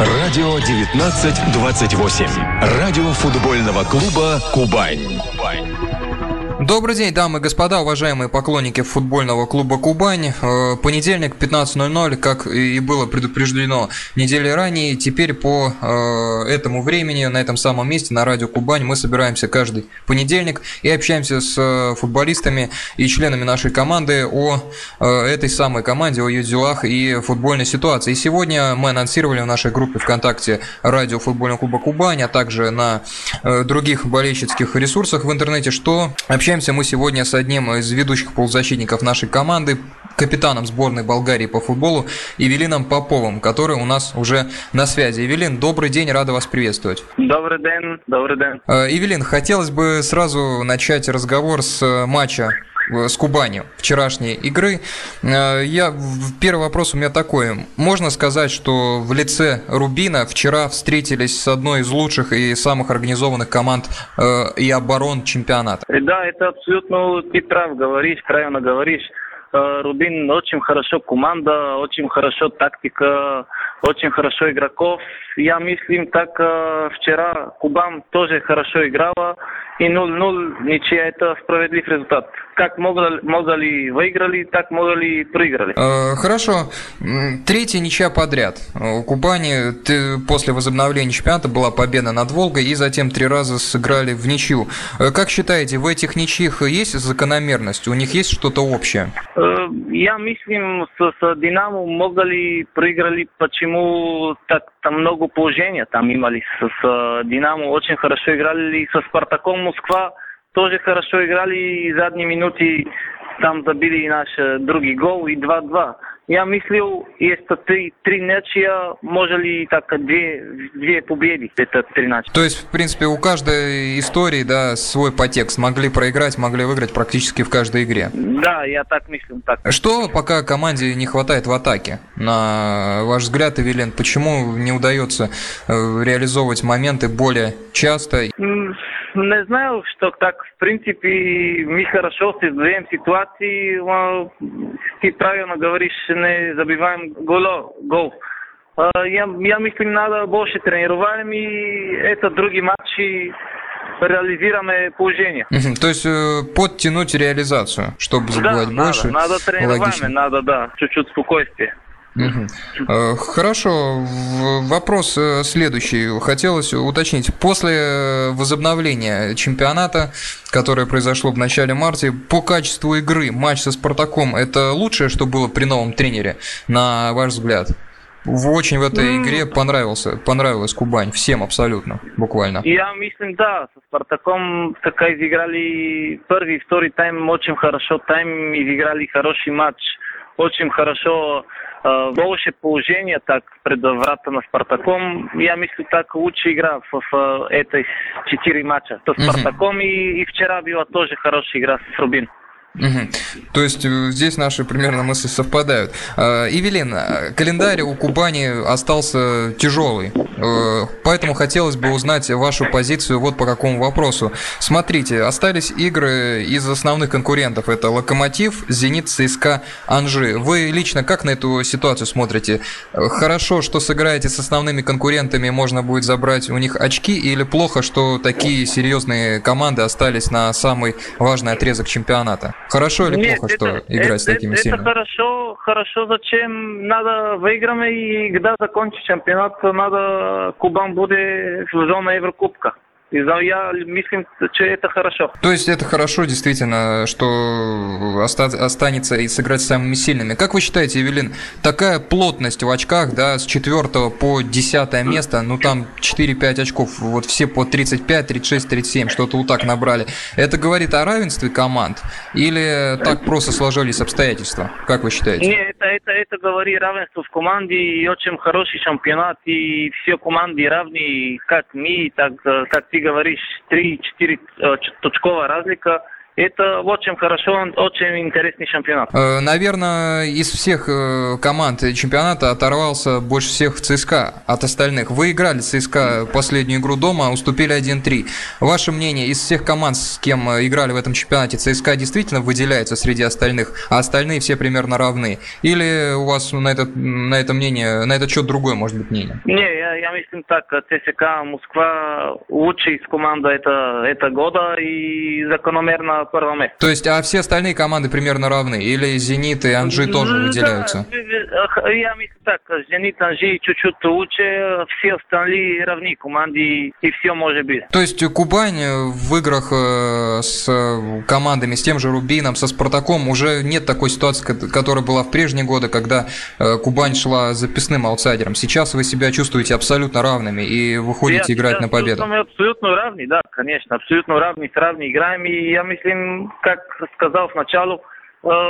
Радио 1928. Радио футбольного клуба «Кубань». Добрый день, дамы и господа, уважаемые поклонники футбольного клуба «Кубань». Э, понедельник, 15.00, как и было предупреждено недели ранее. Теперь по э, этому времени, на этом самом месте, на радио «Кубань», мы собираемся каждый понедельник и общаемся с э, футболистами и членами нашей команды о этой самой команде, о ее делах и футбольной ситуации. И сегодня мы анонсировали в нашей группе ВКонтакте радио футбольного клуба «Кубань», а также на других болельщицких ресурсах в интернете, что общаемся Общаемся мы сегодня с одним из ведущих полузащитников нашей команды, капитаном сборной Болгарии по футболу Евелином Поповым, который у нас уже на связи. Евелин, добрый день, рада вас приветствовать. Добрый день, добрый день. Э, Евелин, хотелось бы сразу начать разговор с э, матча с Кубанью вчерашней игры. Э, я, первый вопрос у меня такой. Можно сказать, что в лице Рубина вчера встретились с одной из лучших и самых организованных команд э, и оборон чемпионата? Да, это абсолютно ты прав говоришь, правильно говоришь. Рубин очень хорошо команда, очень хорошо тактика, очень хорошо игроков. Я myslím, так вчера Кубан тоже хорошо играла и 0-0 ничья это справедлив результат. Как могли, могли выиграли, так могли проиграли. Э, хорошо. Третья ничья подряд. У Кубани ты, после возобновления чемпионата была победа над Волгой и затем три раза сыграли в ничью. Э, как считаете, в этих ничьих есть закономерность? У них есть что-то общее? Э, я myslím, с, с Динамо могли проиграли, почему так там много положения там имали с, с Динамо, очень хорошо играли со Спартаком Москва, тоже хорошо играли и задние минуты там забили наш други гол и 2-2. Я мислил, если три, три нечия, може ли так две, две победы, это три нечия. То есть, в принципе, у каждой истории, да, свой подтекст. Могли проиграть, могли выиграть практически в каждой игре. Да, я так myslím, так. Что пока команде не хватает в атаке? На ваш взгляд, Эвелин, почему не удается э, реализовывать моменты более часто? Не знаю, что так, в принципе, мы хорошо создаем ситуации, ты правильно говоришь, не забиваем голо, гол. Я, я myslím, надо больше тренироваем, и это другие матчи реализируемое положение. То есть э, подтянуть реализацию, чтобы забивать да, больше. Надо, надо тренирование, надо, да, чуть-чуть спокойствия. Угу. Хорошо. Вопрос э, следующий. Хотелось уточнить. После возобновления чемпионата, которое произошло в начале марта, по качеству игры матч со Спартаком – это лучшее, что было при новом тренере, на ваш взгляд? Очень в этой игре понравился, понравилась Кубань, всем абсолютно, буквально. Я myslím, да, со Спартаком така изыграли первый и второй тайм очень хорошо, тайм изыграли хороший матч, очень хорошо больше положение так пред врата на Спартаком. Я мисля так лучше игра в, в этой четыре матча. То Спартаком и, и вчера была тоже хорошая игра с Рубин. Угу. То есть э, здесь наши примерно мысли совпадают. Евелин, календарь у Кубани остался тяжелый, э, поэтому хотелось бы узнать вашу позицию вот по какому вопросу. Смотрите, остались игры из основных конкурентов. Это Локомотив, Зенит, ЦСКА, Анжи. Вы лично как на эту ситуацию смотрите? Хорошо, что сыграете с основными конкурентами, можно будет забрать у них очки, или плохо, что такие серьезные команды остались на самый важный отрезок чемпионата? Хорошо или Нет, плохо, это, что играть это, с такими это, сильными? Это хорошо, хорошо, зачем надо выиграть и когда закончить чемпионат, надо Кубан будет в зоне Еврокубка. И я myslím, что это хорошо. То есть это хорошо, действительно, что останется и сыграть с самыми сильными. Как вы считаете, Евелин, такая плотность в очках, да, с 4 по 10 место, ну там 4-5 очков, вот все по 35, 36, 37, что-то вот так набрали. Это говорит о равенстве команд? Или так просто сложились обстоятельства? Как вы считаете? Нет, это, это, это говорит равенство в команде, и очень хороший чемпионат, и все команды равны, как мы, так как ты ти говориш 3-4 точкова разлика Это очень хорошо, очень интересный чемпионат. Э, наверное, из всех э, команд чемпионата оторвался больше всех ЦСКА от остальных. Вы играли ЦСКА последнюю игру дома, уступили 1-3. Ваше мнение, из всех команд, с кем э, играли в этом чемпионате, ЦСКА действительно выделяется среди остальных, а остальные все примерно равны? Или у вас на это, на это мнение, на этот счет другое может быть мнение? Не, я, я myslím так, ЦСКА Москва лучшая из команды это, это года и закономерно первое место. То есть, а все остальные команды примерно равны? Или Зенит и Анжи тоже выделяются? Да, я myslím так, Зенит, Анжи чуть-чуть лучше, все остальные равны команды и все может быть. То есть Кубань в играх э, с командами, с тем же Рубином, со Спартаком уже нет такой ситуации, которая была в прежние годы, когда э, Кубань шла записным аутсайдером. Сейчас вы себя чувствуете абсолютно равными и выходите я играть на победу. Мы абсолютно равны, да, конечно, абсолютно равны, с равными играем. И я myslím, как сказал в начало,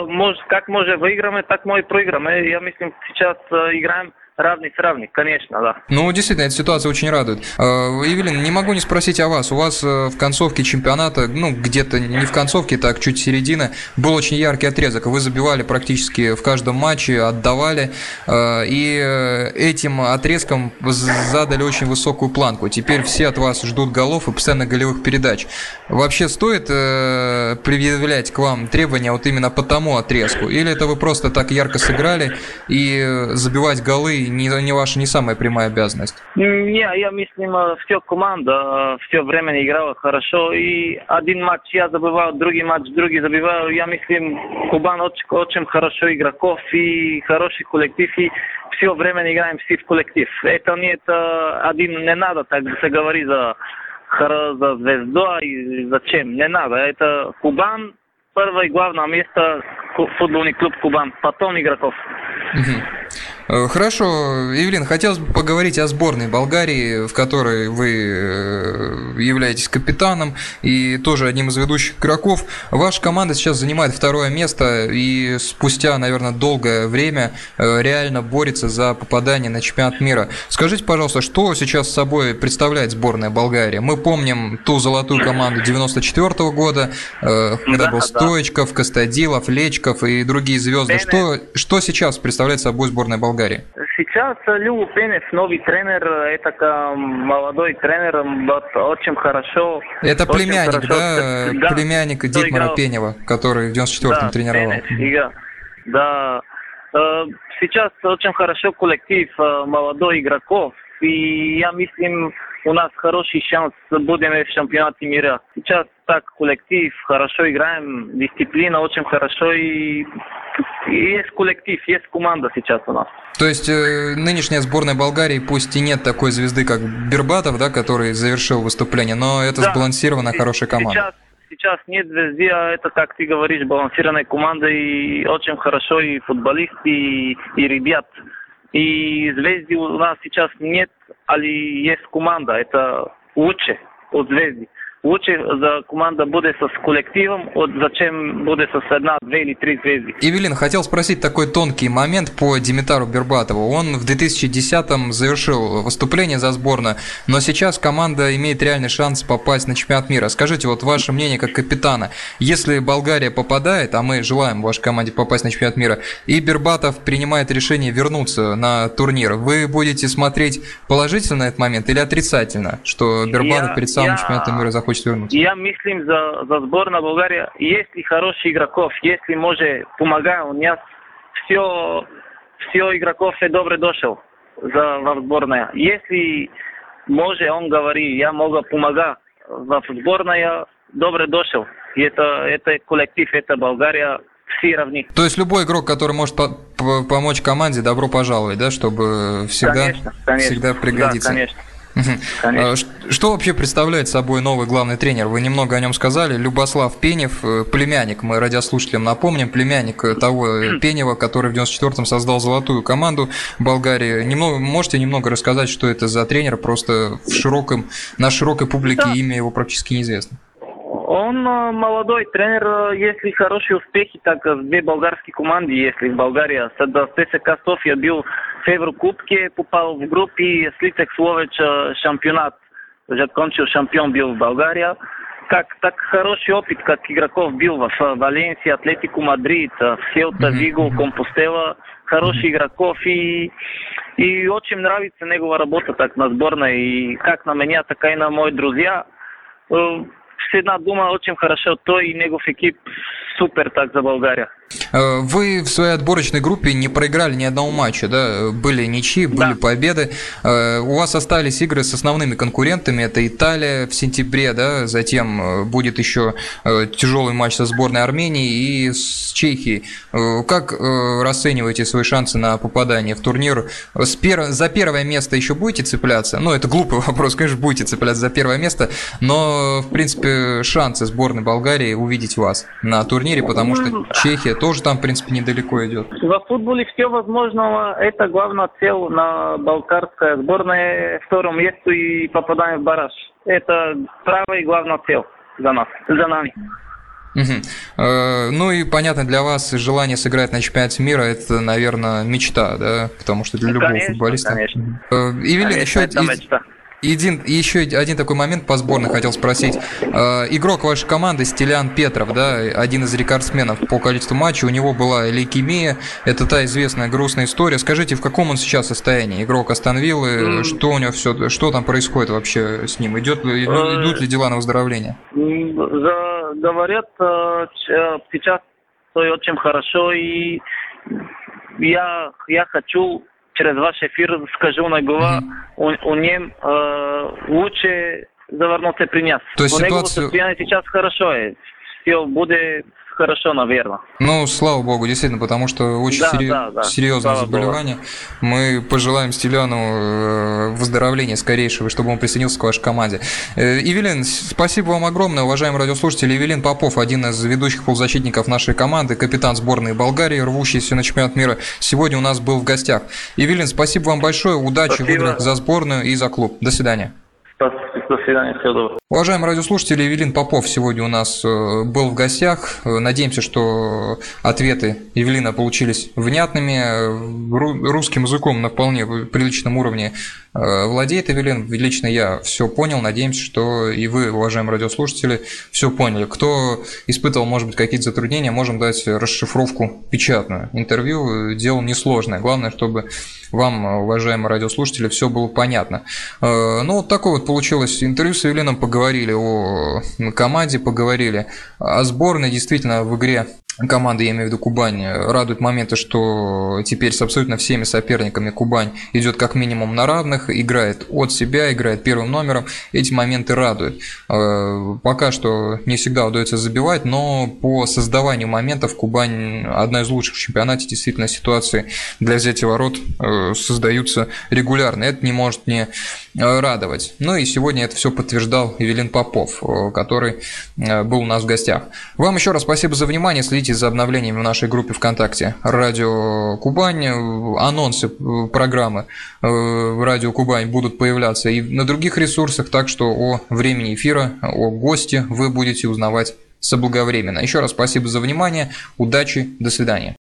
може, как може да играме, так може и проиграме. Я мислим, че сейчас играем равный с равным, конечно, да. Ну, действительно, эта ситуация очень радует. Э, Евелина, не могу не спросить о вас. У вас э, в концовке чемпионата, ну, где-то не в концовке, так, чуть середина, был очень яркий отрезок. Вы забивали практически в каждом матче, отдавали, э, и этим отрезком задали очень высокую планку. Теперь все от вас ждут голов и постоянно голевых передач. Вообще стоит предъявлять к вам требования вот именно по тому отрезку? Или это вы просто так ярко сыграли и забивать голы не, не ваша не самая прямая обязанность? Не, я myslím, все команда все время играла хорошо. И один матч я забивал, другой матч другой забивал. Я myslím, Кубан очень, очень хорошо игроков и хороший коллектив. И все время играем все в коллектив. Это нет один, не надо так се говори за за звезду и зачем. Не надо. Это Кубан, первое и главное место футбольный клуб Кубан, потом игроков. Э, хорошо, Евелин, хотелось бы поговорить о сборной Болгарии, в которой вы э, являетесь капитаном и тоже одним из ведущих игроков. Ваша команда сейчас занимает второе место и спустя, наверное, долгое время э, реально борется за попадание на чемпионат мира. Скажите, пожалуйста, что сейчас собой представляет сборная Болгарии? Мы помним ту золотую команду 94 -го года, когда да, был Стоечков. Костадилов, Лечков и другие звезды. Что, что сейчас представляет собой сборная Болгарии? Болгарии? Сейчас Любо Пенев, новый тренер, это молодой тренер, очень хорошо. Это очень племянник, хорошо, да? да? Племянник Дитмара играл... Пенева, который в 94-м да, тренировал. Пенев, да. Э, сейчас очень хорошо коллектив э, молодой игроков, и я myslím, у нас хороший шанс будем в чемпионате мира. Сейчас так коллектив, хорошо играем, дисциплина очень хорошо и, и есть коллектив, есть команда сейчас у нас. То есть э, нынешняя сборная Болгарии, пусть и нет такой звезды, как Бербатов, да, который завершил выступление, но это да. сбалансированная хорошая команда. Сейчас, сейчас нет звезды, а это, как ты говоришь, балансированная команда и очень хорошо и футболисты, и, и ребят. И звезды у нас сейчас нет, али есть команда, это лучше от звезды лучше за команда будет с коллективом, вот зачем будет с одна, две или три звезды. Евелин, хотел спросить такой тонкий момент по Димитару Бербатову. Он в 2010-м завершил выступление за сборную, но сейчас команда имеет реальный шанс попасть на чемпионат мира. Скажите, вот ваше мнение как капитана, если Болгария попадает, а мы желаем вашей команде попасть на чемпионат мира, и Бербатов принимает решение вернуться на турнир, вы будете смотреть положительно на этот момент или отрицательно, что Бербатов я, перед самым я... чемпионатом мира захочет хочет вернуться? Я myslím за, за сборную Болгарии, если хороший игроков, если может помогать, у нас все, все игроков все добре дошел за, в сборную. Если может, он говорит, я могу помогать в сборную, добре дошел. Это, это коллектив, это Болгария, все равны. То есть любой игрок, который может по помочь команде, добро пожаловать, да, чтобы всегда, конечно, конечно. всегда пригодиться. Да, конечно. А, что вообще представляет собой новый главный тренер? Вы немного о нем сказали. Любослав Пенев, э, племянник, мы радиослушателям напомним, племянник э, того э, Пенева, который в 94-м создал золотую команду Болгарии. Немного, можете немного рассказать, что это за тренер? Просто в широком, на широкой публике да. имя его практически неизвестно. Он молодой тренер, если хорошие успехи, так в две болгарские команды, если в Болгарии. С ТСК София бил в Еврокубке, попал в группе Слицек Словеч шампионат. Закончил шампион бил в Болгария. как так хороший опыт, как игроков был в Валенсии, Атлетику Мадрид, Селта, Виго, Компостела, хороших игроков и и очень нравится негова работа так на сборной и как на меня, така и на мои друзья. С една дума очень хорошо той и негов екип супер так за България. Э, вы в своей отборочной группе не проиграли ни одного матча, да? Были ничьи, были да. победы. Э, у вас остались игры с основными конкурентами. Это Италия в сентябре, да? Затем э, будет еще тяжелый матч со сборной Армении и с Чехией. Как расцениваете свои шансы на попадание в турнир? За первое место еще будете цепляться? Ну, это глупый вопрос, конечно, будете цепляться за первое место, но, в принципе, шансы сборной Болгарии увидеть вас на турнире, потому что Чехия тоже там, в принципе, недалеко идет. Во футболе все возможно. Это главная цель на болгарская сборная втором месту и попадание в бараж. Это правая и главная цель за нас, за нами. Угу. Ну и понятно, для вас желание сыграть на чемпионате мира это, наверное, мечта, да, потому что для любого конечно, футболиста. Конечно. Э, Евелин, еще это мечта. Един, еще один такой момент по сборной хотел спросить. Э, игрок вашей команды Стилян Петров, да, один из рекордсменов по количеству матчей, у него была лейкемия, это та известная грустная история. Скажите, в каком он сейчас состоянии? Игрок Остановилы, mm. что у него все, что там происходит вообще с ним? Идет, э, идут ли дела на выздоровление? Говорят, э, сейчас все очень хорошо, и я, я хочу через ваш эфир скажу на глава, у, у нем э, лучше завернуться при нас. То есть у ситуация... него состояние сейчас хорошо, все будет хорошо, наверное. Ну, слава богу, действительно, потому что очень да, сери... да, да. серьезное слава заболевание. Богу. Мы пожелаем Стиляну э, выздоровления скорейшего, чтобы он присоединился к вашей команде. Евелин, спасибо вам огромное, уважаемые радиослушатели. Евелин Попов, один из ведущих полузащитников нашей команды, капитан сборной Болгарии, рвущийся на чемпионат мира, сегодня у нас был в гостях. Евелин, спасибо вам большое, удачи спасибо. в играх за сборную и за клуб. До свидания. До свидания, всего доброго. Уважаемые радиослушатели, Евелин Попов сегодня у нас э, был в гостях. Надеемся, что ответы Евелина получились внятными. Русским языком на вполне приличном уровне э, владеет Евелин. Лично я все понял. Надеемся, что и вы, уважаемые радиослушатели, все поняли. Кто испытывал, может быть, какие-то затруднения, можем дать расшифровку печатную. Интервью дело несложное. Главное, чтобы вам, уважаемые радиослушатели, все было понятно. Э, ну, вот такое вот получилось интервью с Евелином. Поговорили о команде, поговорили о сборной. Действительно, в игре команды, я имею в виду Кубань, радует моменты, что теперь с абсолютно всеми соперниками Кубань идет как минимум на равных, играет от себя, играет первым номером. Эти моменты радуют. Э, пока что не всегда удается забивать, но по создаванию моментов Кубань одна из лучших в чемпионате. Действительно, ситуации для взятия ворот э, создаются регулярно. Это не может не э, радовать. Ну и сегодня это все подтверждал Евелин Попов, который был у нас в гостях. Вам еще раз спасибо за внимание. Следите следите за обновлениями в нашей группе ВКонтакте «Радио Кубань». Анонсы программы э, «Радио Кубань» будут появляться и на других ресурсах, так что о времени эфира, о госте вы будете узнавать заблаговременно. Еще раз спасибо за внимание, удачи, до свидания.